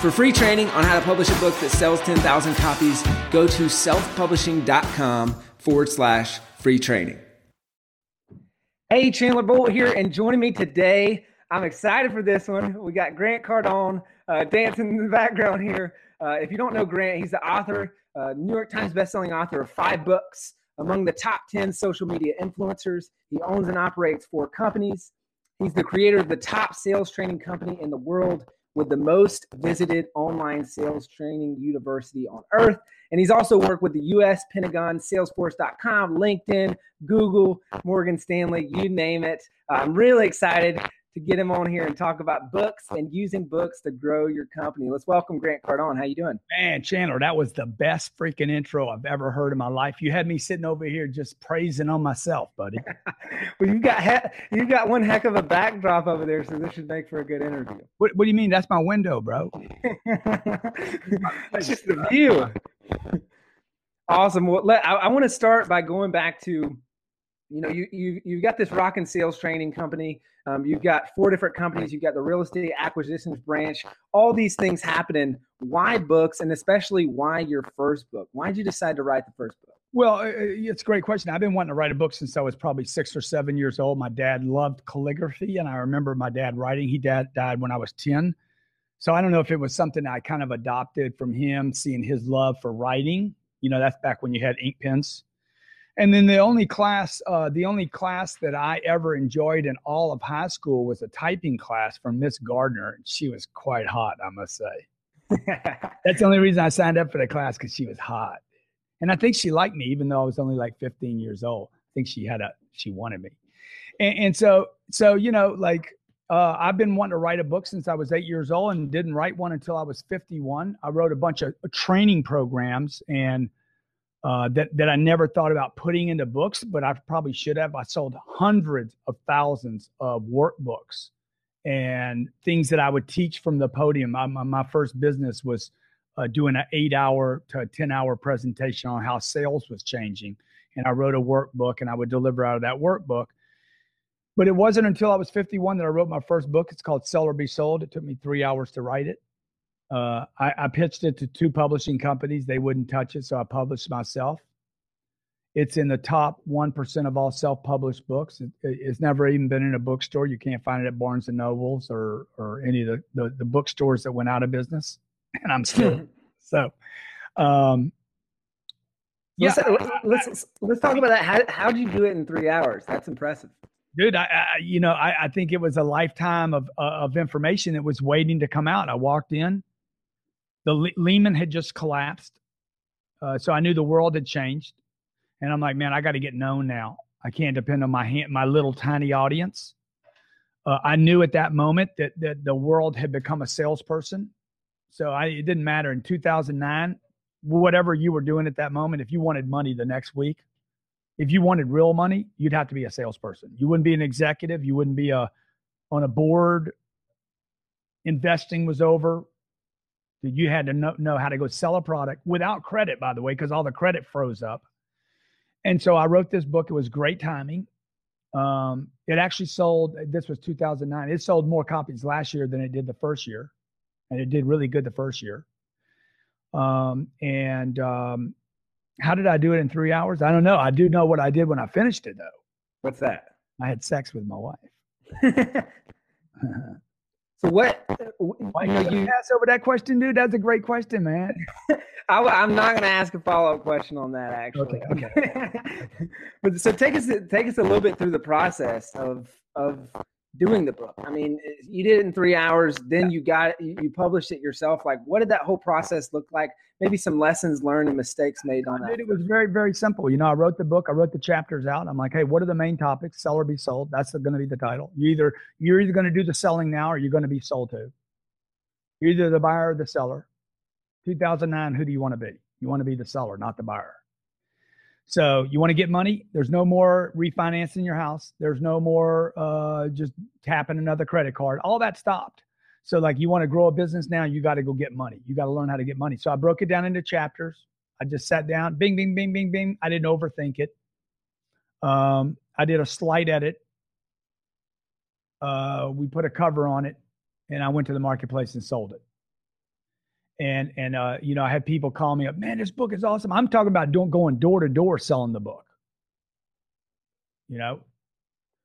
For free training on how to publish a book that sells 10,000 copies, go to selfpublishing.com forward slash free training. Hey, Chandler Bolt here, and joining me today, I'm excited for this one. We got Grant Cardone uh, dancing in the background here. Uh, if you don't know Grant, he's the author, uh, New York Times bestselling author of five books, among the top 10 social media influencers. He owns and operates four companies. He's the creator of the top sales training company in the world, with the most visited online sales training university on earth. And he's also worked with the US Pentagon, Salesforce.com, LinkedIn, Google, Morgan Stanley, you name it. I'm really excited to get him on here and talk about books and using books to grow your company. Let's welcome Grant Cardone. How you doing? Man, Chandler, that was the best freaking intro I've ever heard in my life. You had me sitting over here just praising on myself, buddy. well, you got he- you got one heck of a backdrop over there, so this should make for a good interview. What, what do you mean? That's my window, bro. That's just the view. Awesome. Well, let, I, I want to start by going back to you know, you you you've got this rock and sales training company. Um, you've got four different companies. You've got the real estate acquisitions branch. All these things happening. Why books, and especially why your first book? Why did you decide to write the first book? Well, it's a great question. I've been wanting to write a book since I was probably six or seven years old. My dad loved calligraphy, and I remember my dad writing. He dad died when I was ten, so I don't know if it was something I kind of adopted from him, seeing his love for writing. You know, that's back when you had ink pens and then the only class, uh, the only class that I ever enjoyed in all of high school was a typing class from Miss Gardner. She was quite hot, I must say. That's the only reason I signed up for the class because she was hot, and I think she liked me, even though I was only like 15 years old. I think she had a she wanted me, and, and so so you know like uh, I've been wanting to write a book since I was eight years old and didn't write one until I was 51. I wrote a bunch of training programs and uh, that that I never thought about putting into books, but I probably should have. I sold hundreds of thousands of workbooks and things that I would teach from the podium. my, my first business was uh, doing an eight-hour to a ten-hour presentation on how sales was changing, and I wrote a workbook and I would deliver out of that workbook. But it wasn't until I was 51 that I wrote my first book. It's called Sell or Be Sold. It took me three hours to write it. Uh, I, I, pitched it to two publishing companies. They wouldn't touch it, so I published myself. It's in the top one percent of all self-published books. It, it's never even been in a bookstore. You can't find it at Barnes and Nobles or or any of the the, the bookstores that went out of business. And I'm still so. Um, yeah, let's, let's let's talk about that. How how did you do it in three hours? That's impressive dude I, I, you know I, I think it was a lifetime of uh, of information that was waiting to come out i walked in the Le- Lehman had just collapsed. Uh, so I knew the world had changed. And I'm like, man, I got to get known now. I can't depend on my hand, my little tiny audience. Uh, I knew at that moment that, that the world had become a salesperson. So I, it didn't matter in 2009, whatever you were doing at that moment, if you wanted money the next week, if you wanted real money, you'd have to be a salesperson. You wouldn't be an executive. You wouldn't be a on a board. Investing was over you had to know, know how to go sell a product without credit, by the way, because all the credit froze up. And so I wrote this book. It was great timing. Um, it actually sold, this was 2009. It sold more copies last year than it did the first year. And it did really good the first year. Um, and um, how did I do it in three hours? I don't know. I do know what I did when I finished it, though. What's that? I had sex with my wife. So what? Why you, you pass over that question, dude? That's a great question, man. I, am not going to ask a follow up question on that, actually. Okay. okay. but so take us take us a little bit through the process of of doing the book? I mean, eh, you did it in three hours, then you got it, you published it yourself. Like, what did that whole process look like? Maybe some lessons learned and mistakes made on that. It was very, very simple. You know, I wrote the book, I wrote the chapters out. I'm like, hey, what are the main topics? Sell or be sold. That's going to be the title. You either you're either going to do the selling now or you're going to be sold to. You're either the buyer or the seller. 2009, who do you want to be? You want to be the seller, not the buyer. So you want to get money? There's no more refinancing your house. There's no more uh, just tapping another credit card. All that stopped. So like you want to grow a business now, you got to go get money. You got to learn how to get money. So I broke it down into chapters. I just sat down, bing, bing, bing, bing, bing. I didn't overthink it. Um, I did a slight edit. Uh, we put a cover on it, and I went to the marketplace and sold it and and uh, you know, I had people call me up, man, this book is awesome. I'm talking about doing going door to door selling the book. You know,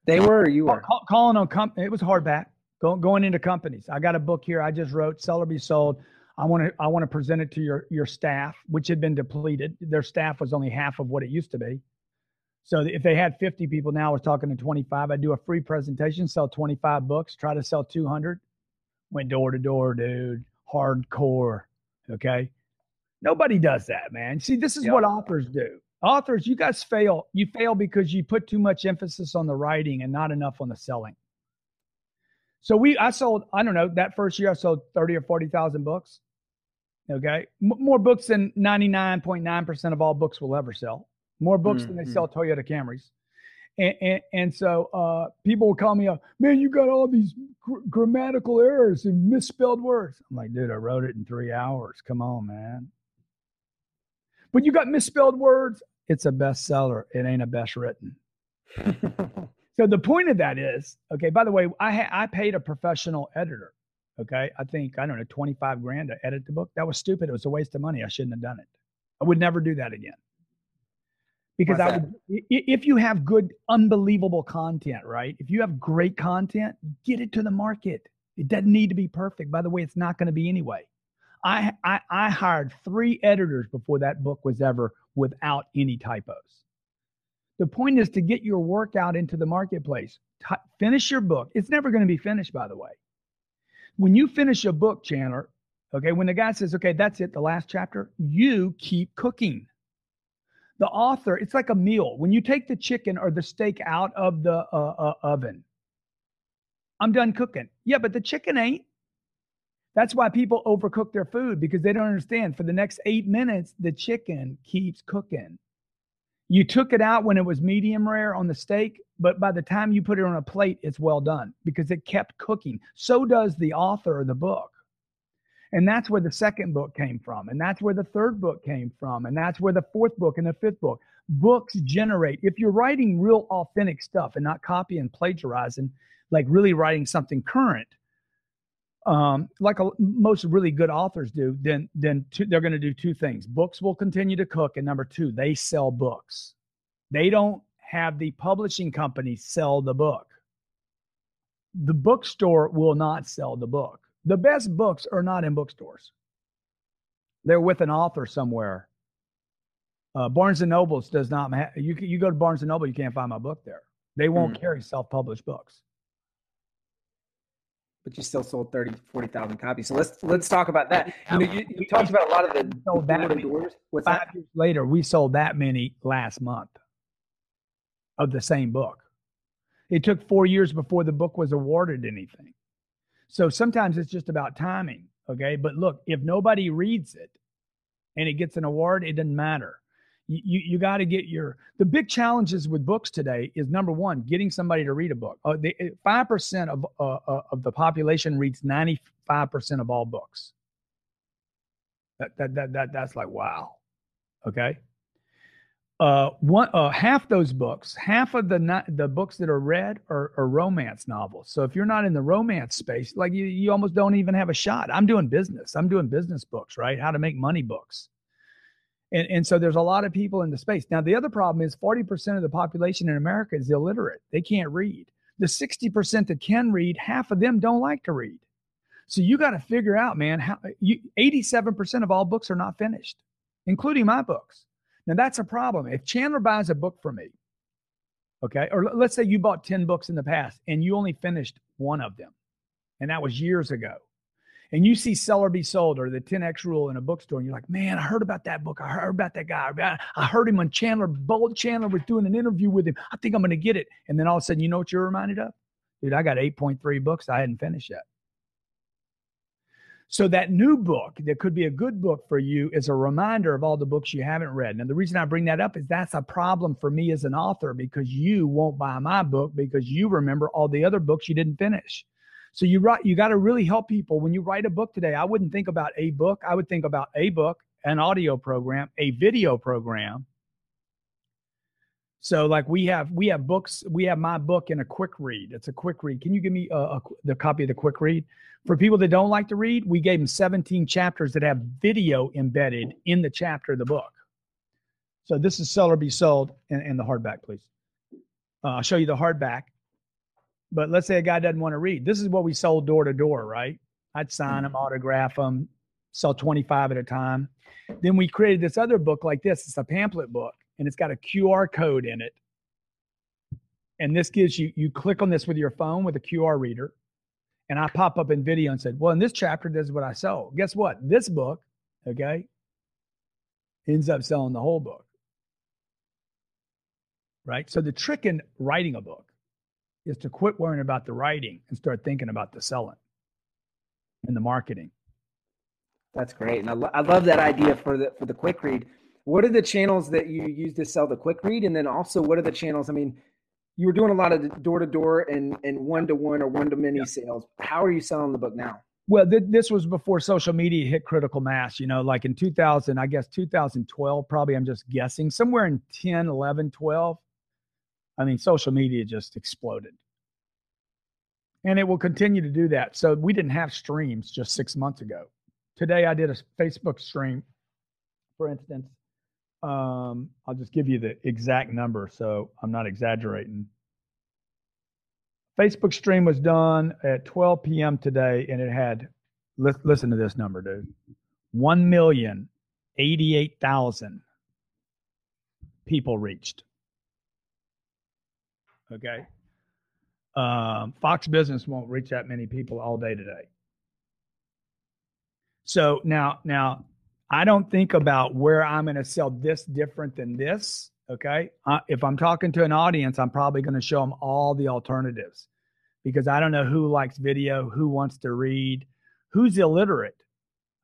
they were, you were call, calling on company. It was hardback. Going going into companies. I got a book here. I just wrote, "Sell or Be Sold." I want to I want to present it to your your staff, which had been depleted. Their staff was only half of what it used to be. So if they had 50 people now, I was talking to 25. I do a free presentation, sell 25 books, try to sell 200. Went door to door, dude hardcore. Okay. Nobody does that, man. See, this is yep. what authors do. Authors, you guys fail. You fail because you put too much emphasis on the writing and not enough on the selling. So we, I sold, I don't know, that first year I sold 30 or 40,000 books. Okay. M- more books than 99.9% of all books will ever sell. More books mm-hmm. than they mm-hmm. sell Toyota Camrys. And, and, and so uh, people will call me up, man, you got all these gr- grammatical errors and misspelled words. I'm like, dude, I wrote it in three hours. Come on, man. But you got misspelled words. It's a bestseller. It ain't a best written. so the point of that is, okay. By the way, I ha- I paid a professional editor. Okay, I think I don't know, twenty five grand to edit the book. That was stupid. It was a waste of money. I shouldn't have done it. I would never do that again because I would, if you have good, unbelievable content, right? If you have great content, get it to the market. It doesn't need to be perfect. By the way, it's not going to be anyway. I, I, I hired three editors before that book was ever without any typos. The point is to get your work out into the marketplace. T- finish your book. It's never going to be finished, by the way. When you finish a book, Chandler, okay, when the guy says, okay, that's it, the last chapter, you keep cooking the author, it's like a meal. When you take the chicken or the steak out of the uh, uh, oven, I'm done cooking. Yeah, but the chicken ain't. That's why people overcook their food because they don't understand. For the next eight minutes, the chicken keeps cooking. You took it out when it was medium rare on the steak, but by the time you put it on a plate, it's well done because it kept cooking. So does the author of the book. And that's where the second book came from. And that's where the third book came from. And that's where the fourth book and the fifth book. Books generate, if you're writing real authentic stuff and not copy and plagiarizing, like really writing something current, um, like a, most really good authors do, then then they're going to do two things. Books will continue to cook, and number two, they sell books. They don't have the publishing company sell the book. The bookstore will not sell the book. The best books are not in bookstores. They're with an author somewhere. Uh, Barnes and Nobles does not. Ha- you you go to Barnes and Noble, you can't find my book there. They won't mm. carry self-published books. But you still sold 30, 40,000 copies. So let's let's talk about that. You know, you, you talked about a lot of the sold that many. Doors. What's Five that? years later, we sold that many last month of the same book. It took four years before the book was awarded anything. So sometimes it's just about timing. Okay. But look, if nobody reads it and it gets an award, it doesn't matter. You, you, you got to get your the big challenges with books today is number one getting somebody to read a book uh, five uh, percent of uh, uh, of the population reads 95 percent of all books that, that that that that's like wow okay uh, one uh, half those books, half of the the books that are read are, are, romance novels. So if you're not in the romance space, like you, you almost don't even have a shot. I'm doing business. I'm doing business books, right? How to make money books. And, and so there's a lot of people in the space. Now, the other problem is 40% of the population in America is illiterate. They can't read. The 60% that can read, half of them don't like to read. So you got to figure out, man, how you, 87% of all books are not finished, including my books. Now that's a problem. If Chandler buys a book from me, okay, or let's say you bought 10 books in the past and you only finished one of them, and that was years ago, and you see Sell or Be Sold or the 10X Rule in a bookstore, and you're like, man, I heard about that book. I heard about that guy. I heard him on Chandler. Bolt Chandler was doing an interview with him. I think I'm going to get it. And then all of a sudden, you know what you're reminded of? Dude, I got 8.3 books I hadn't finished yet. So that new book that could be a good book for you is a reminder of all the books you haven't read. And the reason I bring that up is that's a problem for me as an author because you won't buy my book because you remember all the other books you didn't finish. So you write you got to really help people when you write a book today. I wouldn't think about a book. I would think about a book, an audio program, a video program. So like we have we have books. We have my book in a quick read. It's a quick read. Can you give me a, a, the copy of the quick read? For people that don't like to read, we gave them 17 chapters that have video embedded in the chapter of the book. So this is Sell or Be Sold and, and the hardback, please. Uh, I'll show you the hardback. But let's say a guy doesn't want to read. This is what we sold door to door, right? I'd sign them, autograph them, sell 25 at a time. Then we created this other book like this. It's a pamphlet book and it's got a QR code in it. And this gives you, you click on this with your phone with a QR reader and I pop up in video and said, Well, in this chapter, this is what I sold. Guess what? This book, okay, ends up selling the whole book. Right? So the trick in writing a book is to quit worrying about the writing and start thinking about the selling and the marketing. That's great. And I, lo- I love that idea for the for the quick read. What are the channels that you use to sell the quick read? And then also what are the channels? I mean, you were doing a lot of door to door and and one to one or one to many yeah. sales. How are you selling the book now? Well, th- this was before social media hit critical mass, you know, like in 2000, I guess 2012, probably I'm just guessing, somewhere in 10, 11, 12. I mean, social media just exploded. And it will continue to do that. So we didn't have streams just six months ago. Today I did a Facebook stream, for instance, um, I'll just give you the exact number so I'm not exaggerating. Facebook stream was done at 12 p.m. today, and it had, listen to this number, dude 1,088,000 people reached. Okay. Um, Fox Business won't reach that many people all day today. So now, now I don't think about where I'm going to sell this different than this. Okay. Uh, if I'm talking to an audience, I'm probably going to show them all the alternatives because I don't know who likes video, who wants to read, who's illiterate.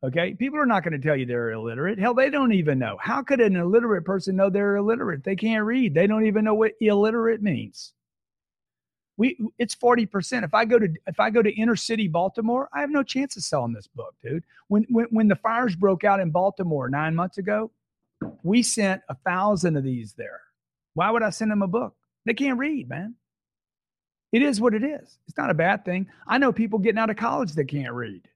Okay. People are not going to tell you they're illiterate. Hell, they don't even know. How could an illiterate person know they're illiterate? They can't read. They don't even know what illiterate means we it's 40%. If I go to if I go to inner city Baltimore, I have no chance of selling this book, dude. When when when the fires broke out in Baltimore 9 months ago, we sent a thousand of these there. Why would I send them a book? They can't read, man. It is what it is. It's not a bad thing. I know people getting out of college that can't read.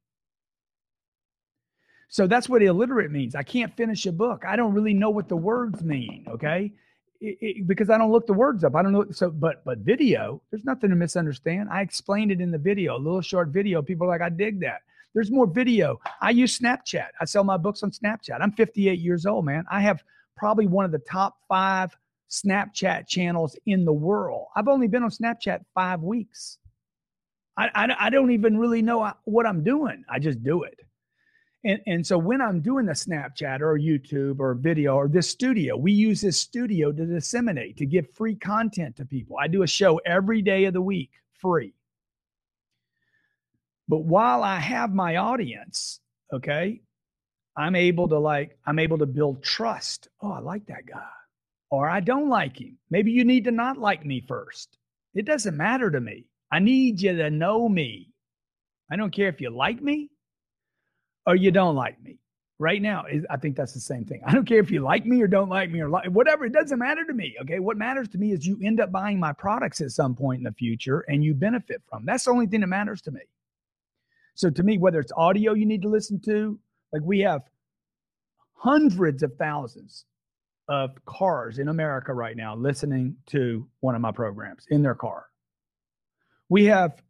So that's what illiterate means. I can't finish a book. I don't really know what the words mean. Okay it, it, because I don't look the words up. I don't know. So, but but video, there's nothing to misunderstand. I explained it in the video, a little short video. People are like, I dig that. There's more video. I use Snapchat. I sell my books on Snapchat. I'm 58 years old, man. I have probably one of the top five Snapchat channels in the world. I've only been on Snapchat five weeks. I, I, I don't even really know uh, what I'm doing. I just do it. And, and so when I'm doing the Snapchat or YouTube or video or this studio, we use this studio to disseminate, to give free content to people. I do a show every day of the week, free. But while I have my audience, okay, I'm able to like, I'm able to build trust. Oh, I like that guy. Or I don't like him. Maybe you need to not like me first. It doesn't matter to me. I need you to know me. I don't care if you like me or you don't like me. Right now, I think that's the same thing. I don't care if you like me or don't like me or like, whatever. It doesn't matter to me. Okay. What matters to me is you end up buying my products at some point in the future and you benefit from. That's the only thing that matters to me. So to me, whether it's audio you need to listen to, like we have hundreds of thousands of cars in America right now listening to one of my programs in their car. We have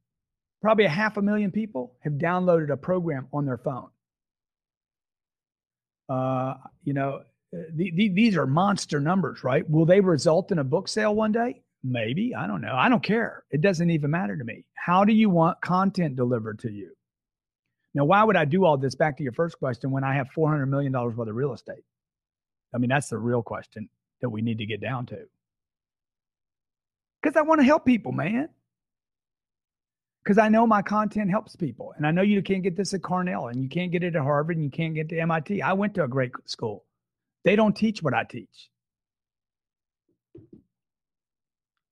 probably a half a million people have downloaded a program on their phone. Uh, you know, the, the, these are monster numbers, right? Will they result in a book sale one day? Maybe. I don't know. I don't care. It doesn't even matter to me. How do you want content delivered to you? Now, why would I do all this? Back to your first question when I have $400 million worth of real estate? I mean, that's the real question that we need to get down to. Because I want to help people, man. Because I know my content helps people. And I know you can't get this at Cornell and you can't get it at Harvard and you can't get to MIT. I went to a great school. They don't teach what I teach.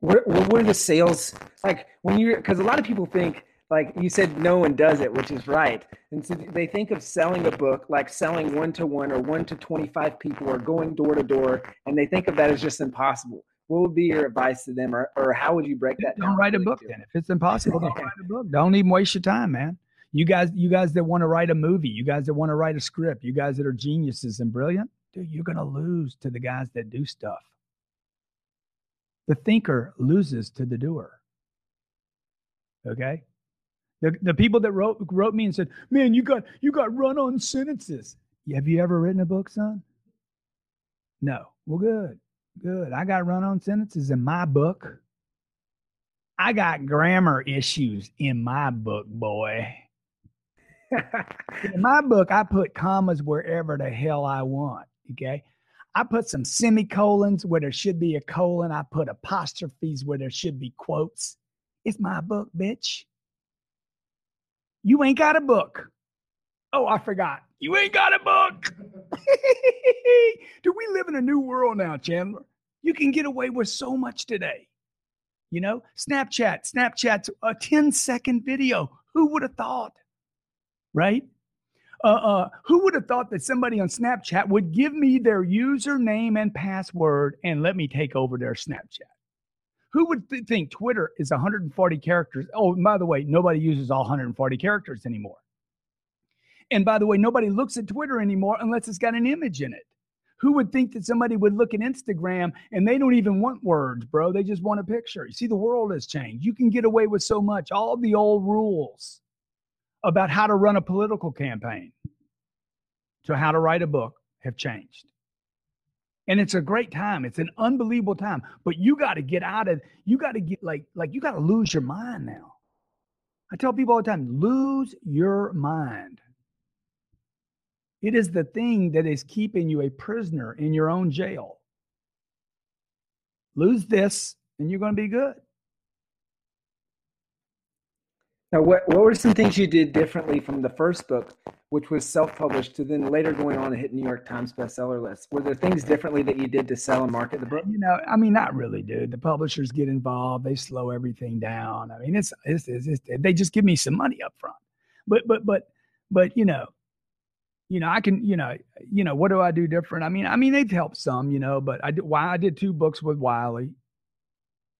What, what are the sales like when you're because a lot of people think like you said no one does it which is right and so they think of selling a book like selling one to one or one to 25 people or going door to door and they think of that as just impossible what would be your advice to them or, or how would you break that don't write a book then if it's impossible don't write a book don't even waste your time man you guys you guys that want to write a movie you guys that want to write a script you guys that are geniuses and brilliant dude you're going to lose to the guys that do stuff the thinker loses to the doer. Okay? The, the people that wrote wrote me and said, Man, you got you got run on sentences. Have you ever written a book, son? No. Well, good. Good. I got run on sentences in my book. I got grammar issues in my book, boy. in my book, I put commas wherever the hell I want. Okay. I put some semicolons where there should be a colon. I put apostrophes where there should be quotes. It's my book, bitch. You ain't got a book. Oh, I forgot. You ain't got a book. Do we live in a new world now, Chandler? You can get away with so much today. You know, Snapchat, Snapchat's a 10 second video. Who would have thought? Right? Uh, uh, who would have thought that somebody on Snapchat would give me their username and password and let me take over their Snapchat? Who would th- think Twitter is 140 characters? Oh, by the way, nobody uses all 140 characters anymore. And by the way, nobody looks at Twitter anymore unless it's got an image in it. Who would think that somebody would look at Instagram and they don't even want words, bro? They just want a picture. You see, the world has changed. You can get away with so much. All the old rules about how to run a political campaign to how to write a book have changed. And it's a great time. It's an unbelievable time. But you got to get out of you got to get like like you got to lose your mind now. I tell people all the time, lose your mind. It is the thing that is keeping you a prisoner in your own jail. Lose this and you're going to be good. Now, what, what were some things you did differently from the first book, which was self published, to then later going on to hit New York Times bestseller list? Were there things differently that you did to sell and market the book? You know, I mean, not really, dude. The publishers get involved, they slow everything down. I mean, it's, it's, it's, it's they just give me some money up front. But, but, but, but, you know, you know, I can, you know, you know, what do I do different? I mean, I mean, they've helped some, you know, but I did why I did two books with Wiley,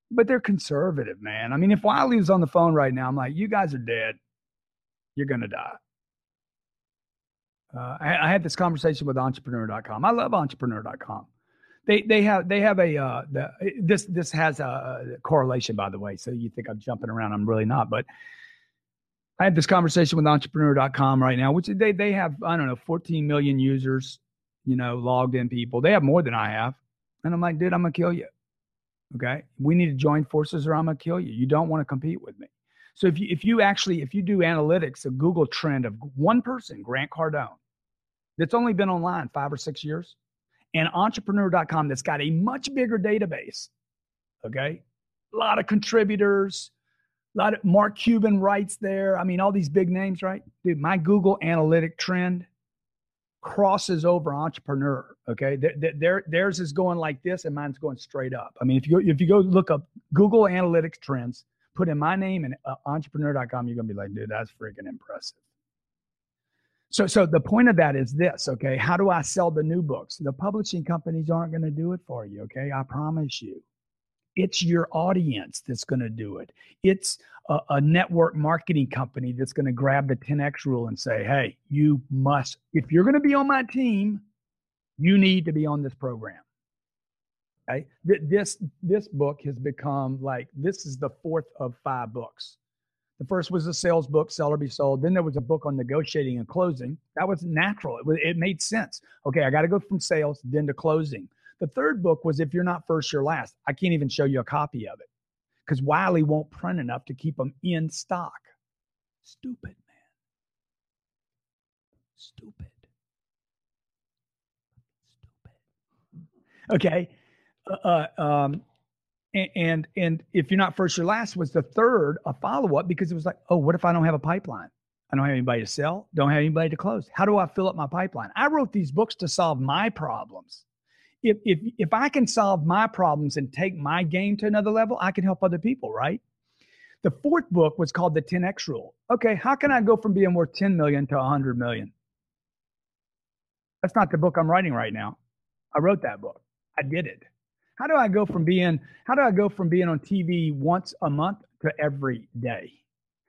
but they're conservative, man. I mean, if Wiley was on the phone right now, I'm like, you guys are dead. You're going to die. Uh, I, I, had this conversation with entrepreneur.com. I love entrepreneur.com. They, they have they have a uh, the, this this has a correlation by the way. So you think I'm jumping around? I'm really not. But I had this conversation with entrepreneur.com right now, which they they have I don't know 14 million users, you know, logged in people. They have more than I have, and I'm like, dude, I'm gonna kill you. Okay. We need to join forces or I'm going to kill you. You don't want to compete with me. So if you, if you actually, if you do analytics, a Google trend of one person, Grant Cardone, that's only been online five or six years, and entrepreneur.com that's got a much bigger database. Okay. A lot of contributors, a lot of Mark Cuban writes there. I mean, all these big names, right? Dude, my Google analytic trend crosses over entrepreneur. Okay, their, theirs is going like this, and mine's going straight up. I mean, if you if you go look up Google Analytics trends, put in my name and uh, entrepreneur.com, you're gonna be like, dude, that's freaking impressive. So, so the point of that is this, okay? How do I sell the new books? The publishing companies aren't going to do it for you, okay? I promise you. It's your audience that's going to do it. It's a, a network marketing company that's going to grab the 10x rule and say, "Hey, you must if you're going to be on my team, you need to be on this program." Okay? This this book has become like this is the fourth of five books. The first was a sales book, Sell or Be Sold. Then there was a book on negotiating and closing. That was natural. It, was, it made sense. Okay, I got to go from sales then to closing. The third book was If You're Not First, You're Last. I can't even show you a copy of it because Wiley won't print enough to keep them in stock. Stupid, man. Stupid. Stupid. Okay. Uh, uh, um, And, and and if you're not first, you're last was the third a follow up because it was like, oh, what if I don't have a pipeline? I don't have anybody to sell, don't have anybody to close. How do I fill up my pipeline? I wrote these books to solve my problems. If if if I can solve my problems and take my game to another level, I can help other people, right? The fourth book was called the 10x rule. Okay, how can I go from being worth 10 million to 100 million? That's not the book I'm writing right now. I wrote that book. I did it. How do I go from being how do I go from being on TV once a month to every day?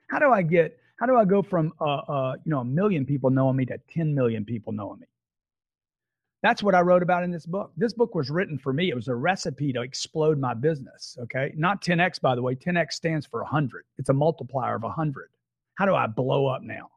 How do I get how do I go from uh, uh, you know a million people knowing me to 10 million people knowing me? That's what I wrote about in this book. This book was written for me. It was a recipe to explode my business. Okay, not 10x by the way. 10x stands for 100. It's a multiplier of 100. How do I blow up now?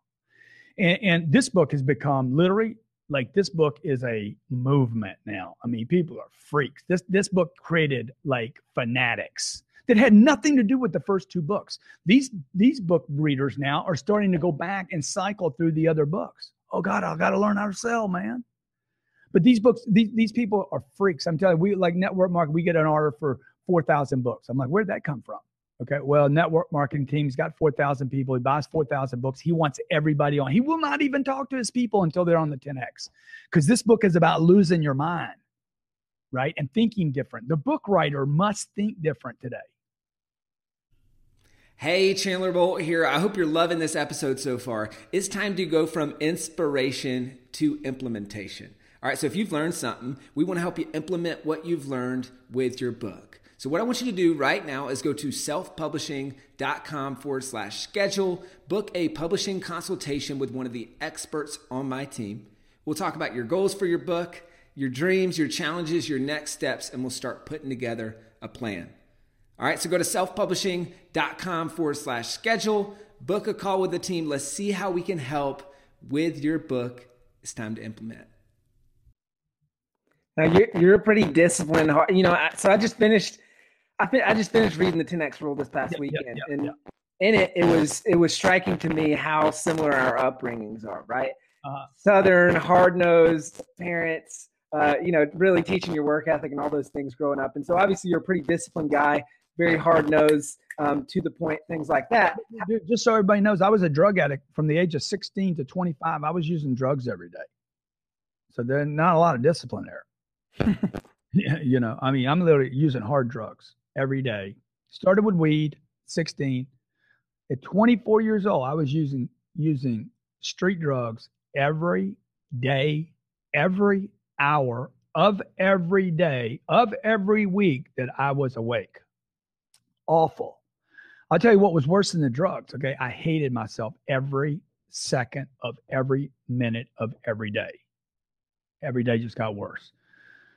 And, and this book has become literally like this book is a movement now. I mean, people are freaks. This this book created like fanatics that had nothing to do with the first two books. These these book readers now are starting to go back and cycle through the other books. Oh God, I got to learn how to sell, man. But these books, these these people are freaks. I'm telling you, we like network market. We get an order for four thousand books. I'm like, where'd that come from? Okay, well, network marketing team's got 4,000 people. He buys 4,000 books. He wants everybody on. He will not even talk to his people until they're on the 10X because this book is about losing your mind, right? And thinking different. The book writer must think different today. Hey, Chandler Bolt here. I hope you're loving this episode so far. It's time to go from inspiration to implementation. All right, so if you've learned something, we want to help you implement what you've learned with your book. So, what I want you to do right now is go to selfpublishing.com forward slash schedule, book a publishing consultation with one of the experts on my team. We'll talk about your goals for your book, your dreams, your challenges, your next steps, and we'll start putting together a plan. All right, so go to selfpublishing.com forward slash schedule, book a call with the team. Let's see how we can help with your book. It's time to implement. Now you're you're pretty disciplined. You know, so I just finished. I fin- I just finished reading the 10x rule this past weekend, and in it, it was it was striking to me how similar our upbringings are. Right, uh, Southern, hard nosed parents. Uh, you know, really teaching your work ethic and all those things growing up. And so, obviously, you're a pretty disciplined guy, very hard nosed, um, to the point, things like that. Dude, just so everybody knows, I was a drug addict from the age of 16 to 25. I was using drugs every day. So there's not a lot of discipline there. you know, I mean, I'm literally using hard drugs every day. Started with weed, 16. At 24 years old, I was using using street drugs every day, every hour of every day of every week that I was awake. Awful. I'll tell you what was worse than the drugs. Okay. I hated myself every second of every minute of every day. Every day just got worse.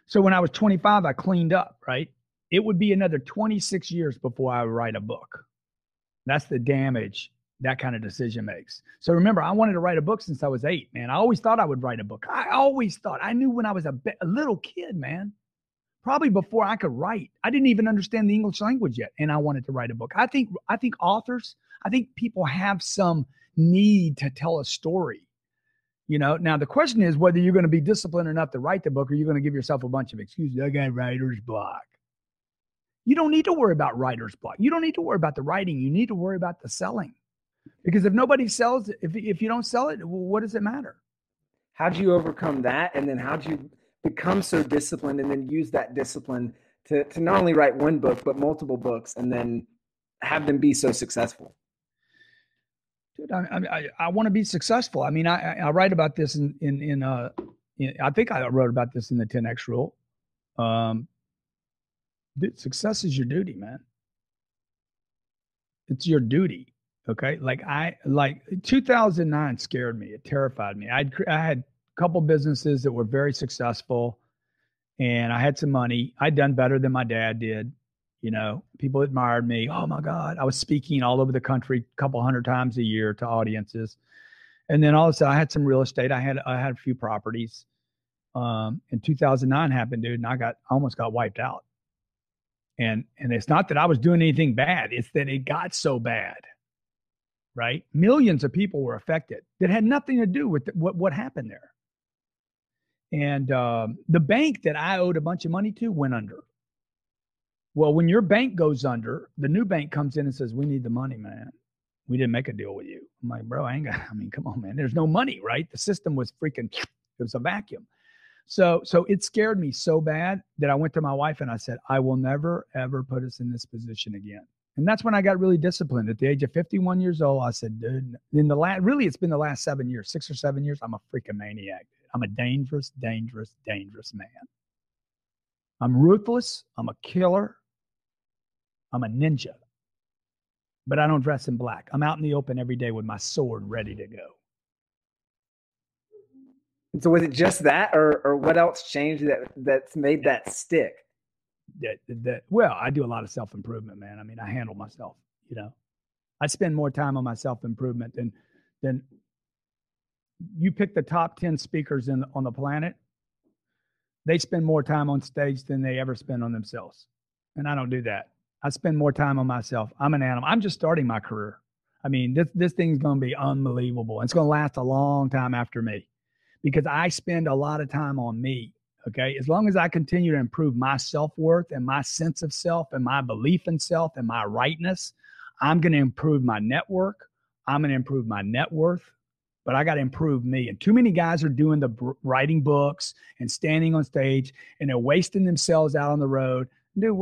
So when I was 25, I cleaned up, right? It would be another 26 years before I write a book. That's the damage that kind of decision makes. So remember, I wanted to write a book since I was eight, man. I always thought I would write a book. I always thought. I knew when I was a, a little kid, man. Probably before I could write. I didn't even understand the English language yet, and I wanted to write a book. I think I think authors, I think people have some need to tell a story you know, now the question is whether you're going to be disciplined enough to write the book or you're going to give yourself a bunch of excuses. I got writer's block. You don't need to worry about writer's block. You don't need to worry about the writing. You need to worry about the selling. Because if nobody sells if, if you don't sell it, well, what does it matter? How do you overcome that? And then how do you become so disciplined and then use that discipline to, to not only write one book, but multiple books and then have them be so successful? Dude, I, I, I want to be successful. I mean, I, I write about this in, in, in, uh, in, I think I wrote about this in the 10X rule. Um, dude, success is your duty, man. It's your duty. Okay. Like I, like 2009 scared me. It terrified me. I'd, I had a couple businesses that were very successful and I had some money. I'd done better than my dad did. You know, people admired me. Oh my God. I was speaking all over the country a couple hundred times a year to audiences. And then all of a sudden I had some real estate. I had I had a few properties. Um, and 2009 happened, dude, and I got almost got wiped out. And and it's not that I was doing anything bad, it's that it got so bad. Right? Millions of people were affected that had nothing to do with the, what what happened there. And um, the bank that I owed a bunch of money to went under Well, when your bank goes under, the new bank comes in and says, "We need the money, man. We didn't make a deal with you." I'm like, "Bro, I ain't got. I mean, come on, man. There's no money, right? The system was freaking. It was a vacuum." So, so it scared me so bad that I went to my wife and I said, "I will never ever put us in this position again." And that's when I got really disciplined. At the age of 51 years old, I said, dude, in the last, really, it's been the last seven years, six or seven years, I'm a freaking maniac. I'm a dangerous, dangerous, dangerous man. I'm ruthless. I'm a killer. I'm a ninja. But I don't dress in black. I'm out in the open every day with my sword ready to go. And so was it just that or or what else changed that that's made that stick? That that well, I do a lot of self-improvement, man. I mean, I handle myself, you know. I spend more time on my self-improvement than than you pick the top 10 speakers in on the planet they spend more time on stage than they ever spend on themselves. And I don't do that. I spend more time on myself. I'm an animal. I'm just starting my career. I mean, this this thing's going to be unbelievable. It's going to last a long time after me because I spend a lot of time on me. Okay. As long as I continue to improve my self worth and my sense of self and my belief in self and my rightness, I'm going to improve my network. I'm going to improve my net worth but I got to improve me. And too many guys are doing the writing books and standing on stage and they're wasting themselves out on the road. Dude,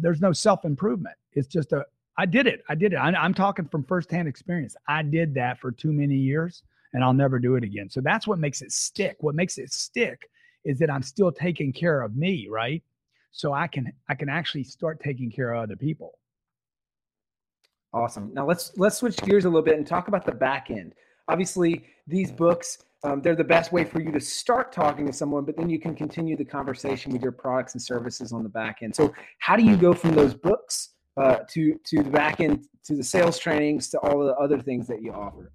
there's no self improvement. It's just a, I did it. I did it. I, I'm talking from firsthand experience. I did that for too many years and I'll never do it again. So that's what makes it stick. What makes it stick is that I'm still taking care of me, right? So I can I can actually start taking care of other people. Awesome. Now let's let's switch gears a little bit and talk about the back end obviously these books um, they're the best way for you to start talking to someone but then you can continue the conversation with your products and services on the back end. So how do you go from those books uh, to to the back end to the sales trainings to all the other things that you offer?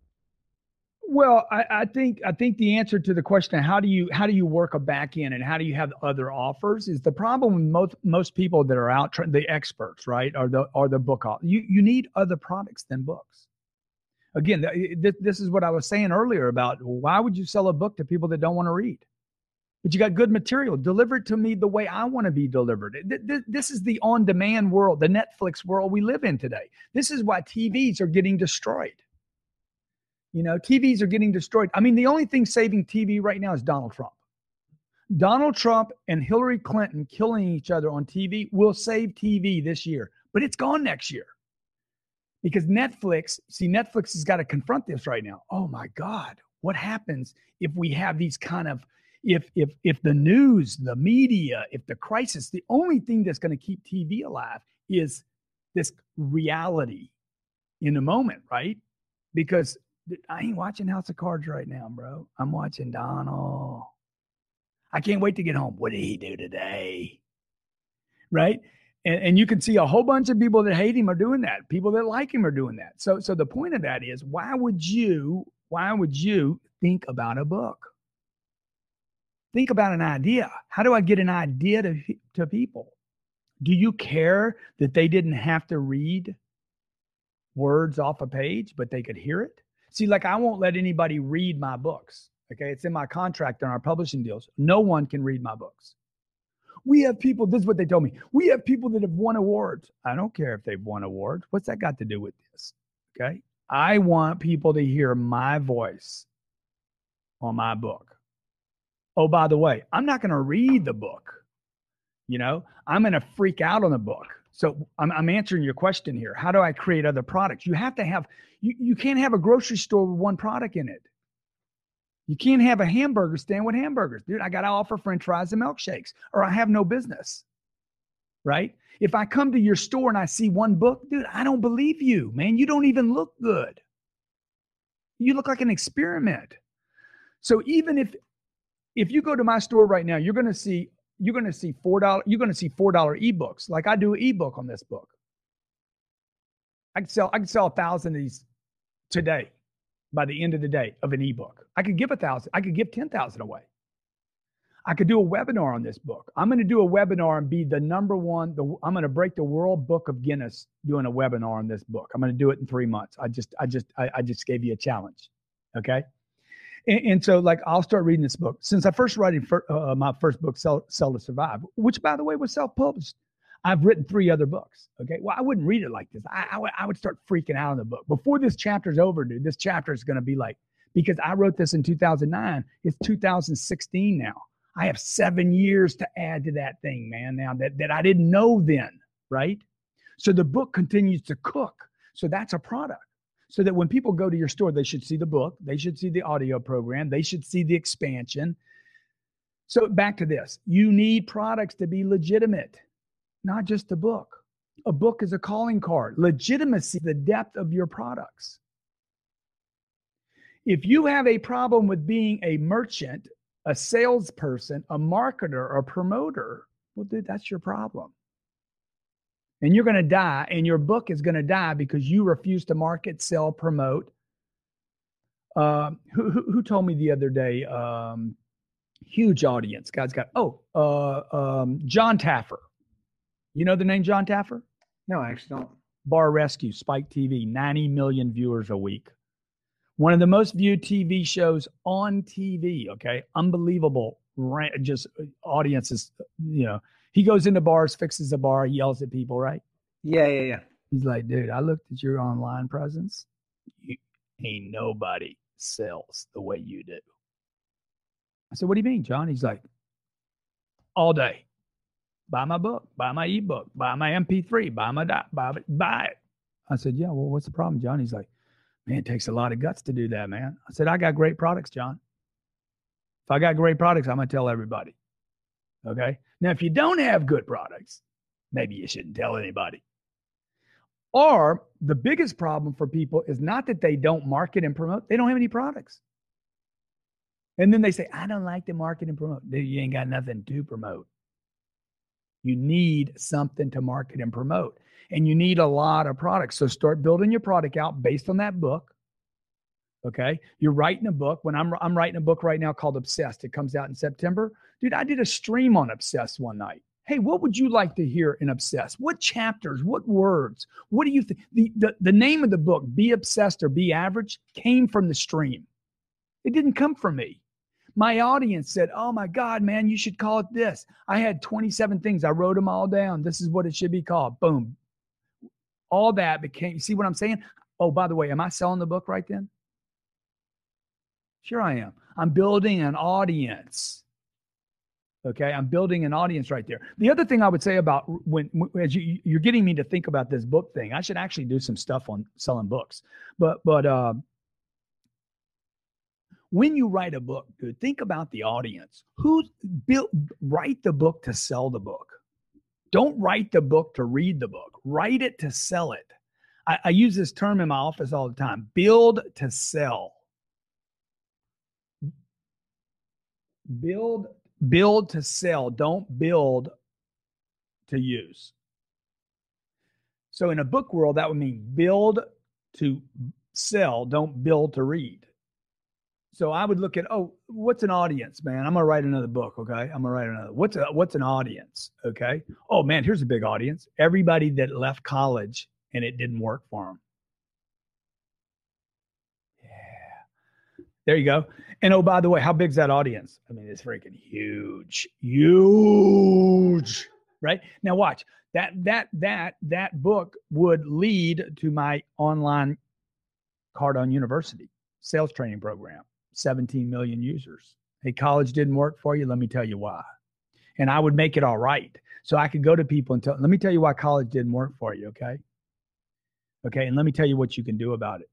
Well, I, I, think I think the answer to the question how do you how do you work a back end and how do you have other offers is the problem with most most people that are out the experts right are the are the book you you need other products than books again, this is what I was saying earlier about why would you sell a book to people that don't want to read? But you got good material. Deliver it to me the way I want to be delivered. This is the on demand world, the Netflix world we live in today. This is why TVs are getting destroyed. You know, TVs are getting destroyed. I mean, the only thing saving TV right now is Donald Trump. Donald Trump and Hillary Clinton killing each other on TV will save TV this year, but it's gone next year because Netflix, see, Netflix has got to confront this right now. Oh my God, what happens if we have these kind of if if if the news, the media, if the crisis, the only thing that's going to keep TV alive is this reality in the moment, right? Because I ain't watching House of Cards right now, bro. I'm watching Donald. I can't wait to get home. What did he do today? Right? And, and you can see a whole bunch of people that hate him are doing that. People that like him are doing that. So, so the point of that is, why would you, why would you think about a book? Think about an idea. How do I get an idea to, to people? Do you care that they didn't have to read words off a page, but they could hear it? See, like I won't let anybody read my books. Okay. It's in my contract on our publishing deals. No one can read my books. We have people, this is what they told me. We have people that have won awards. I don't care if they've won awards. What's that got to do with this? Okay. I want people to hear my voice on my book. Oh, by the way, I'm not going to read the book. You know, I'm going to freak out on the book. So I'm, I'm, answering your question here. How do I create other products? You have to have, you, you can't have a grocery store with one product in it. You can't have a hamburger stand with hamburgers. Dude, I got to offer french fries and milkshakes or I have no business. Right? If I come to your store and I see one book, dude, I don't believe you, man. You don't even look good. You look like an experiment. So even if if you go to my store right now, you're going to see you're going to see four dollar you're going to see four dollar ebooks. Like I do an ebook on this book. I can sell I can sell a thousand of these today by the end of the day of an ebook. I could give a thousand, I could give 10,000 away. I could do a webinar on this book. I'm going to do a webinar and be the number one. The, I'm going to break the World Book of Guinness doing a webinar on this book. I'm going to do it in three months. I just, I just, I, I just gave you a challenge. Okay. And, and, so, like, I'll start reading this book. Since I first writing for, uh, my first book, Sell, Sell to Survive, which by the way was self published, I've written three other books. Okay. Well, I wouldn't read it like this. I, I, w- I would start freaking out in the book. Before this chapter's over, dude, this chapter is going to be like, because I wrote this in 2009, it's 2016 now. I have seven years to add to that thing, man, now that, that I didn't know then, right? So the book continues to cook. So that's a product. So that when people go to your store, they should see the book, they should see the audio program, they should see the expansion. So back to this you need products to be legitimate, not just a book. A book is a calling card. Legitimacy, the depth of your products. If you have a problem with being a merchant, a salesperson, a marketer, a promoter, well, dude, that's your problem and you're going to die, and your book is going to die because you refuse to market, sell, promote. Uh, who, who, who told me the other day? Um, huge audience. God's got. Oh, uh, um, Jon Taffer. You know the name Jon Taffer? No, I actually don't. Bar Rescue, Spike TV, 90 million viewers a week. One of the most viewed TV shows on TV. Okay, unbelievable. Just uh, audiences. You know, he goes into bars, fixes a bar, yells at people, right? Yeah, yeah, yeah. He's like, dude, I looked at your online presence. You, ain't nobody sells the way you do. I said, what do you mean, John? He's like, all day. Buy my book, buy my ebook, buy my MP3, buy my dot, buy it, buy it. I said, yeah, well, what's the problem, Jon? He's like, man, it takes a lot of guts to do that, man. I said, I got great products, Jon. If I got great products, I'm going to tell everybody. Okay. Now, if you don't have good products, maybe you shouldn't tell anybody. Or the biggest problem for people is not that they don't market and promote, they don't have any products. And then they say, I don't like to market and promote. Dude, you ain't got nothing to promote. You need something to market and promote. And you need a lot of products. So start building your product out based on that book. Okay. You're writing a book. When I'm I'm writing a book right now called Obsessed. It comes out in September. Dude, I did a stream on Obsessed one night. Hey, what would you like to hear in Obsessed? What chapters? What words? What do you think? The, the, the name of the book, Be Obsessed or Be Average, came from the stream. It didn't come from me. My audience said, Oh my God, man, you should call it this. I had 27 things. I wrote them all down. This is what it should be called. Boom. All that became, you see what I'm saying? Oh, by the way, am I selling the book right then? Sure, I am. I'm building an audience. Okay, I'm building an audience right there. The other thing I would say about when, as you, you're getting me to think about this book thing, I should actually do some stuff on selling books. But but uh, when you write a book, dude, think about the audience. Who built write the book to sell the book? Don't write the book to read the book. Write it to sell it. I, I use this term in my office all the time: build to sell. build build to sell don't build to use so in a book world that would mean build to sell don't build to read so i would look at oh what's an audience man i'm gonna write another book okay i'm gonna write another what's a what's an audience okay oh man here's a big audience everybody that left college and it didn't work for them Yeah, There you go. And oh, by the way, how big's that audience? I mean, it's freaking huge, huge. Right now, watch that. That that that book would lead to my online Cardone University sales training program. 17 million users. Hey, college didn't work for you. Let me tell you why. And I would make it all right. So I could go to people and tell, let me tell you why college didn't work for you. Okay. Okay. And let me tell you what you can do about it.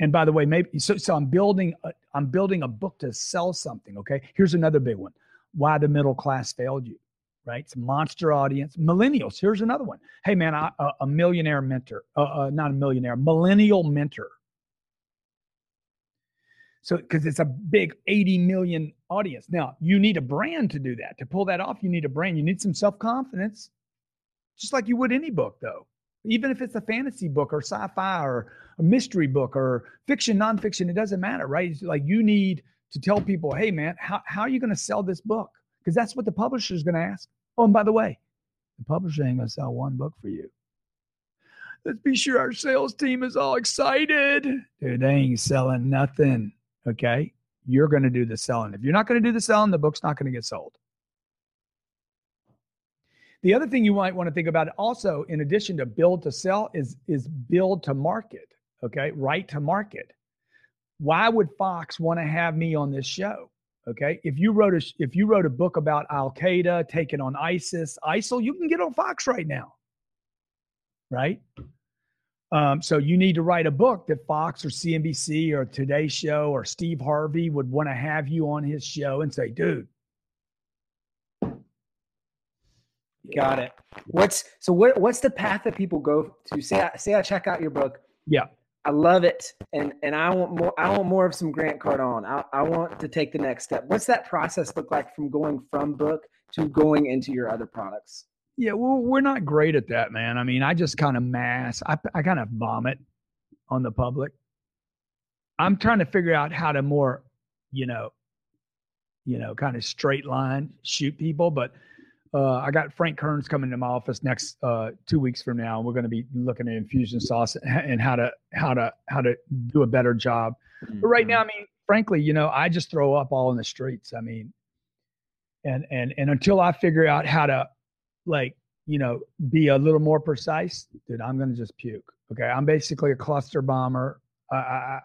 And by the way, maybe so, so I'm building I'm building a book to sell something. Okay, here's another big one: Why the middle class failed you. Right, it's a monster audience. Millennials. Here's another one. Hey man, a millionaire mentor, uh, uh, not a millionaire, millennial mentor. So, because it's a big 80 million audience. Now, you need a brand to do that. To pull that off, you need a brand. You need some self confidence, just like you would any book, though even if it's a fantasy book or sci-fi or a mystery book or fiction, nonfiction, it doesn't matter, right? It's like you need to tell people, hey man, how, how are you going to sell this book? Because that's what the publisher is going to ask. Oh, and by the way, the publisher ain't going to sell one book for you. Let's be sure our sales team is all excited. Dude, they ain't selling nothing. Okay. You're going to do the selling. If you're not going to do the selling, the book's not going to get sold. The other thing you might want to think about also, in addition to build to sell, is is build to market. Okay, right to market. Why would Fox want to have me on this show? Okay, if you wrote a if you wrote a book about Al Qaeda taking on ISIS, ISIL, you can get on Fox right now, right? Um, so you need to write a book that Fox or CNBC or Today Show or Steve Harvey would want to have you on his show and say, dude. Got it. What's so what what's the path that people go to? Say I say I check out your book. Yeah. I love it, and and I want more. I want more of some Grant Cardone. I, I want to take the next step. What's that process look like from going from book to going into your other products? Yeah, well, we're not great at that, man. I mean, I just kind of mass. I I kind of vomit on the public. I'm trying to figure out how to more, you know, you know, kind of straight line shoot people, but uh, I got Frank Kearns coming to my office next uh, two weeks from now. and We're going to be looking at Infusionsoft and how to how to how to do a better job. Mm-hmm. But right now, I mean, frankly, you know, I just throw up all in the streets. I mean, and and and until I figure out how to, like, you know, be a little more precise, dude, I'm going to just puke. Okay, I'm basically a cluster bomber. I,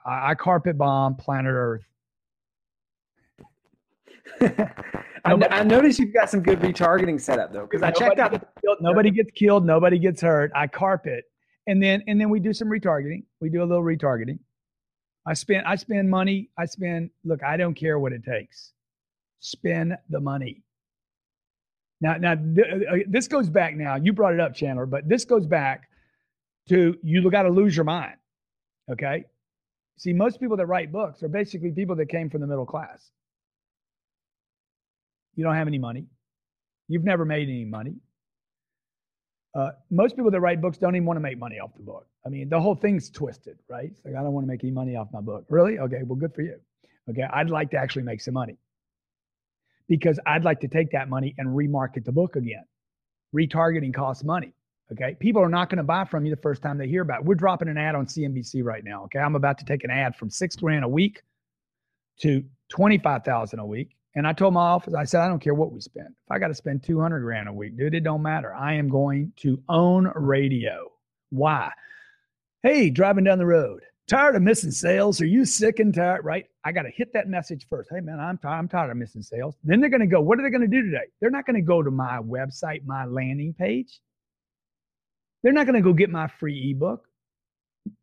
I, I carpet bomb planet Earth. I, I noticed you've got some good retargeting set up though, because I checked out. Gets killed, nobody gets killed, nobody gets hurt. I carpet, and then and then we do some retargeting. We do a little retargeting. I spend I spend money. I spend. Look, I don't care what it takes. Spend the money. Now, now th- uh, uh, this goes back. Now you brought it up, Chandler, but this goes back to you got to lose your mind. Okay. See, most people that write books are basically people that came from the middle class. You don't have any money. You've never made any money. Uh, most people that write books don't even want to make money off the book. I mean, the whole thing's twisted, right? It's like, I don't want to make any money off my book. Really? Okay, well, good for you. Okay, I'd like to actually make some money because I'd like to take that money and remarket the book again. Retargeting costs money. Okay, people are not going to buy from you the first time they hear about it. We're dropping an ad on CNBC right now. Okay, I'm about to take an ad from six grand a week to 25,000 a week and I told my office, I said, I don't care what we spend. If I got to spend 200 grand a week, dude, it don't matter. I am going to own radio. Why? Hey, driving down the road, tired of missing sales? Are you sick and tired? Right? I got to hit that message first. Hey, man, I'm, t- I'm tired of missing sales. Then they're going to go, what are they going to do today? They're not going to go to my website, my landing page. They're not going to go get my free ebook.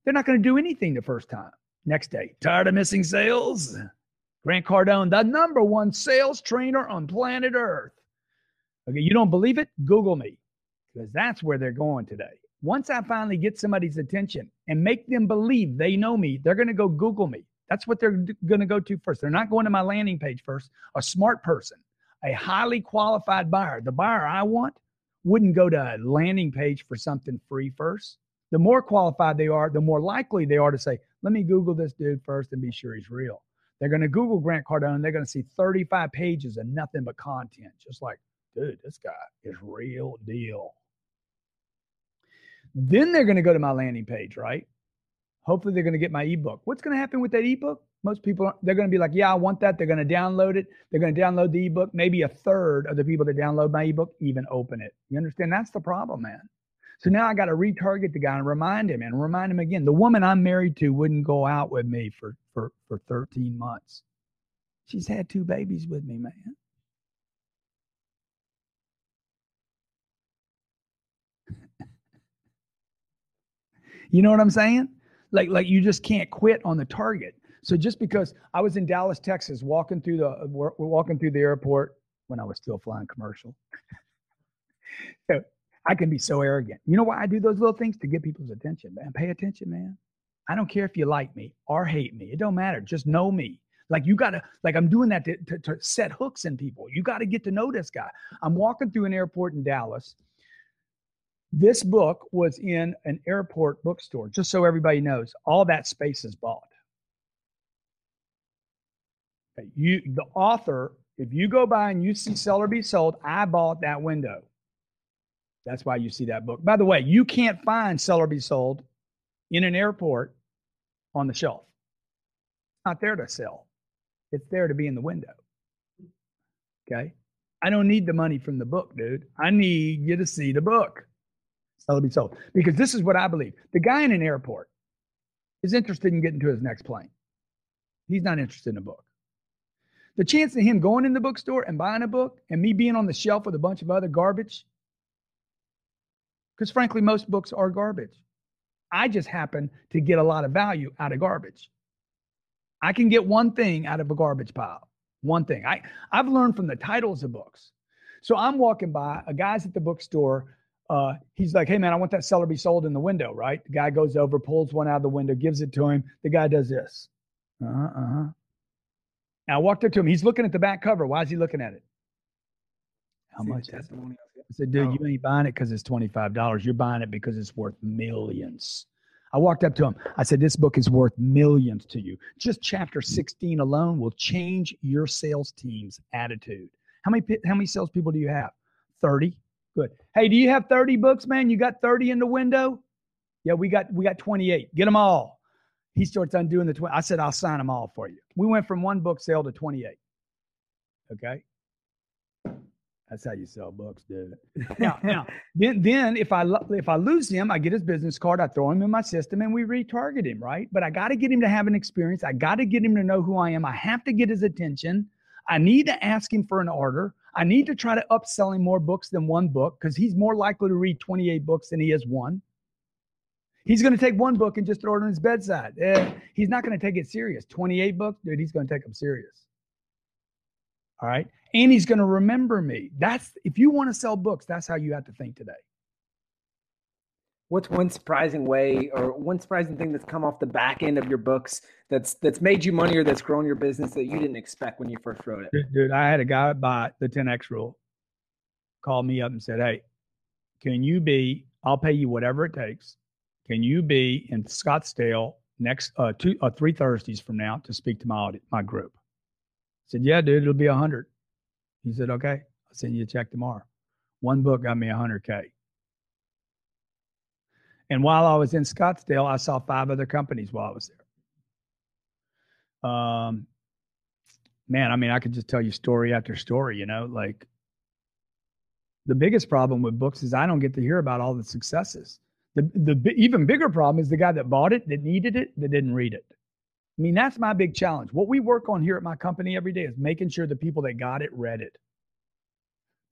They're not going to do anything the first time. Next day, tired of missing sales? Grant Cardone, the number one sales trainer on planet Earth. Okay, you don't believe it? Google me because that's where they're going today. Once I finally get somebody's attention and make them believe they know me, they're going to go Google me. That's what they're going to go to first. They're not going to my landing page first. A smart person, a highly qualified buyer, the buyer I want, wouldn't go to a landing page for something free first. The more qualified they are, the more likely they are to say, let me Google this dude first and be sure he's real. They're going to Google Grant Cardone. They're going to see 35 pages of nothing but content. Just like, dude, this guy is real deal. Then they're going to go to my landing page, right? Hopefully, they're going to get my ebook. What's going to happen with that ebook? Most people, they're going to be like, yeah, I want that. They're going to download it. They're going to download the ebook. Maybe a third of the people that download my ebook even open it. You understand? That's the problem, man. So now I got to retarget the guy and remind him and remind him again. The woman I'm married to wouldn't go out with me for for for 13 months. She's had two babies with me, man. You know what I'm saying? Like like you just can't quit on the target. So just because I was in Dallas, Texas, walking through the uh, we're walking through the airport when I was still flying commercial. so I can be so arrogant. You know why I do those little things? To get people's attention, man. Pay attention, man. I don't care if you like me or hate me. It don't matter. Just know me. Like you gotta, like I'm doing that to, to, to set hooks in people. You got to get to know this guy. I'm walking through an airport in Dallas. This book was in an airport bookstore, just so everybody knows. All that space is bought. You, the author, if you go by and you see Sell or Be Sold, I bought that window. That's why you see that book. By the way, you can't find Sell or Be Sold in an airport on the shelf. It's not there to sell. It's there to be in the window. Okay. I don't need the money from the book, dude. I need you to see the book. So be sold. Because this is what I believe. The guy in an airport is interested in getting to his next plane. He's not interested in a book. The chance of him going in the bookstore and buying a book and me being on the shelf with a bunch of other garbage, because frankly, most books are garbage. I just happen to get a lot of value out of garbage. I can get one thing out of a garbage pile. One thing. I, I've learned from the titles of books. So I'm walking by, a guy's at the bookstore. Uh, he's like, hey man, I want that seller to be sold in the window, right? The guy goes over, pulls one out of the window, gives it to him. The guy does this. Uh-huh, uh-huh. I walked up to him. He's looking at the back cover. Why is he looking at it? How See much? I said, dude, oh. you ain't buying it because it's $25. You're buying it because it's worth millions. I walked up to him. I said, This book is worth millions to you. Just chapter 16 alone will change your sales team's attitude. How many how many salespeople do you have? 30. Good. Hey, do you have 30 books, man? You got 30 in the window? Yeah, we got we got 28. Get them all. He starts undoing the 20. I said, I'll sign them all for you. We went from one book sale to 28. Okay. That's how you sell books, dude. now, now, then, then if I if I lose him, I get his business card, I throw him in my system, and we retarget him, right? But I got to get him to have an experience. I got to get him to know who I am. I have to get his attention. I need to ask him for an order. I need to try to upsell him more books than one book because he's more likely to read 28 books than he is one. He's going to take one book and just throw it on his bedside. Eh, he's not going to take it serious. 28 books, dude, he's going to take them serious. All right. And he's going to remember me. That's if you want to sell books, that's how you have to think today. What's one surprising way or one surprising thing that's come off the back end of your books that's that's made you money or that's grown your business that you didn't expect when you first wrote it? Dude, I had a guy buy the 10x rule, called me up and said, Hey, can you be, I'll pay you whatever it takes. Can you be in Scottsdale next uh two uh, three Thursdays from now to speak to my audit, my group? said, Yeah, dude, it'll be a hundred. He said, Okay, I'll send you a check tomorrow. One book got me a hundred K. And while I was in Scottsdale, I saw five other companies while I was there. Um, man, I mean, I could just tell you story after story, you know, like the biggest problem with books is I don't get to hear about all the successes. The, the even bigger problem is the guy that bought it, that needed it, that didn't read it. I mean, that's my big challenge. What we work on here at my company every day is making sure the people that got it read it.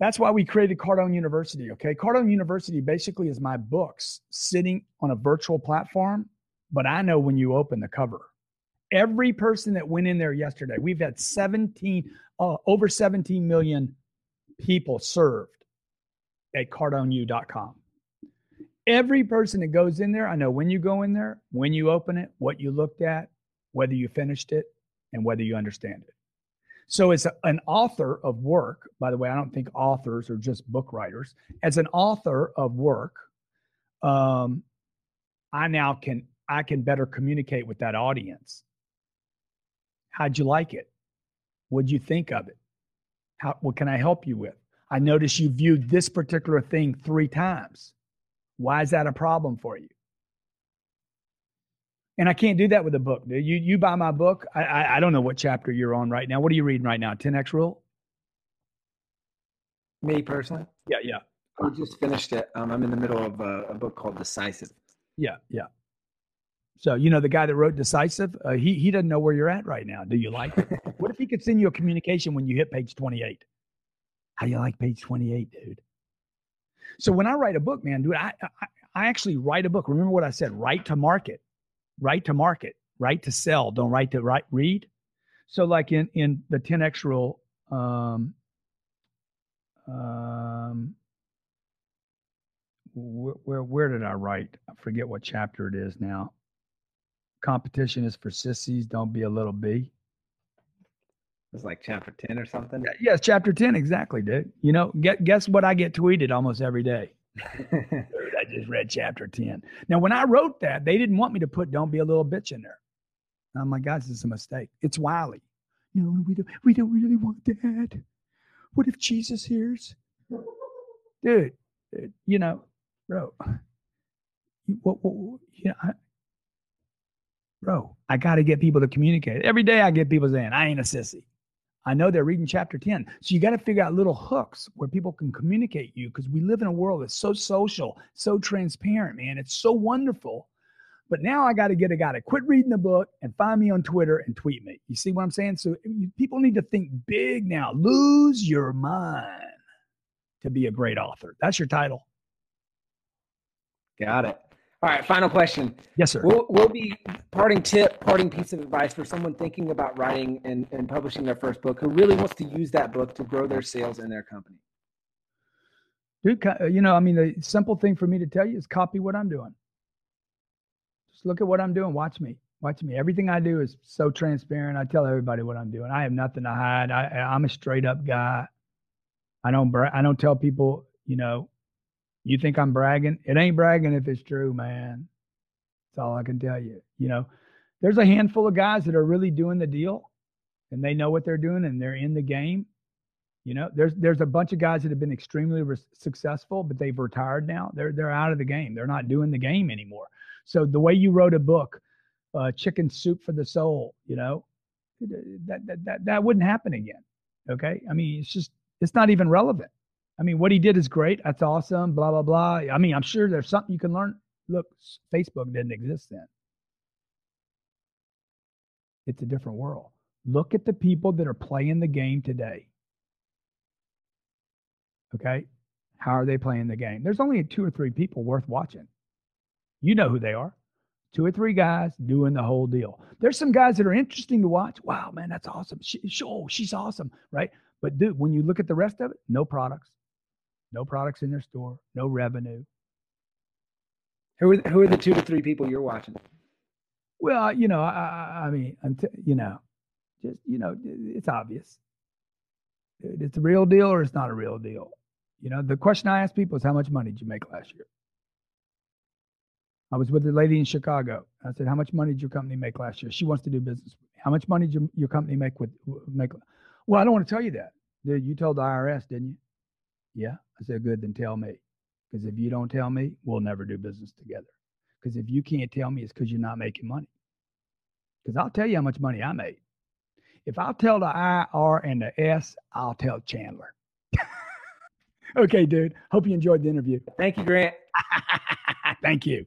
That's why we created Cardone University. Okay. Cardone University basically is my books sitting on a virtual platform, but I know when you open the cover. Every person that went in there yesterday, we've had 17, uh, over 17 million people served at cardoneu.com. Every person that goes in there, I know when you go in there, when you open it, what you looked at, whether you finished it and whether you understand it. So, as a, an author of work, by the way, I don't think authors are just book writers. As an author of work, um, I now can I can better communicate with that audience. How'd you like it? What'd you think of it? How what can I help you with? I notice you viewed this particular thing three times. Why is that a problem for you? And I can't do that with a book. You you buy my book. I, I, I don't know what chapter you're on right now. What are you reading right now? 10x rule. Me personally. Yeah, yeah. I just finished it. Um, I'm in the middle of a, a, book called Decisive. Yeah, yeah. So you know the guy that wrote Decisive, uh, he he doesn't know where you're at right now. Do you like it? what if he could send you a communication when you hit page 28? How do you like page 28, dude? So when I write a book, man, dude, I, I I actually write a book. Remember what I said? Write to market write to market, write to sell, don't write to write read. So like in in the 10x rule, um, um, where, where where did I write? I forget what chapter it is now. Competition is for sissies. Don't be a little bee. It's like chapter 10 or something. Yes, yeah, chapter 10, exactly, dude. You know, get, guess what I get tweeted almost every day? I just read chapter 10. Now, when I wrote that, they didn't want me to put don't be a little bitch in there. Oh my God, this is a mistake. It's Wiley. No, we don't we don't really want that. What if Jesus hears? Dude, dude you know, bro. What, what, you know, I, bro, I got to get people to communicate. Every day I get people saying, I ain't a sissy. I know they're reading chapter 10. So you got to figure out little hooks where people can communicate you because we live in a world that's so social, so transparent, man. It's so wonderful. But now I got to get a guy to quit reading the book and find me on Twitter and tweet me. You see what I'm saying? So people need to think big now. Lose your mind to be a great author. That's your title. Got it. All right, final question. Yes, sir. Will will be parting tip, parting piece of advice for someone thinking about writing and, and publishing their first book who really wants to use that book to grow their sales in their company? Dude, you know, I mean, the simple thing for me to tell you is copy what I'm doing. Just look at what I'm doing. Watch me. Watch me. Everything I do is so transparent. I tell everybody what I'm doing. I have nothing to hide. I, I'm a straight up guy. I don't. I don't tell people. You know, you think I'm bragging? It ain't bragging if it's true, man. That's all I can tell you. You know, there's a handful of guys that are really doing the deal and they know what they're doing and they're in the game. You know, there's there's a bunch of guys that have been extremely re- successful, but they've retired now. They're they're out of the game. They're not doing the game anymore. So the way you wrote a book, uh, Chicken Soup for the Soul, you know, that, that that that wouldn't happen again. Okay, I mean, it's just it's not even relevant. I mean, what he did is great. That's awesome. Blah blah blah. I mean, I'm sure there's something you can learn. Look, Facebook didn't exist then. It's a different world. Look at the people that are playing the game today. Okay, how are they playing the game? There's only two or three people worth watching. You know who they are. Two or three guys doing the whole deal. There's some guys that are interesting to watch. Wow, man, that's awesome. She, she, oh, she's awesome, right? But dude, when you look at the rest of it, no products, no products in their store, no revenue. Who are, who are the two to three people you're watching? Well, you know, I, I mean, you know, just you know, it's obvious. It's a real deal or it's not a real deal. You know, the question I ask people is, how much money did you make last year? I was with a lady in Chicago. I said, "How much money did your company make last year?" She wants to do business. How much money did your, your company make with make? Well, I don't want to tell you that. You told the IRS, didn't you? Yeah. I said, good, then tell me. Because if you don't tell me, we'll never do business together. Because if you can't tell me, it's because you're not making money. Because I'll tell you how much money I made. If I'll tell the I, R, and the S, I'll tell Chandler. okay, dude. Hope you enjoyed the interview. Thank you, Grant. Thank you.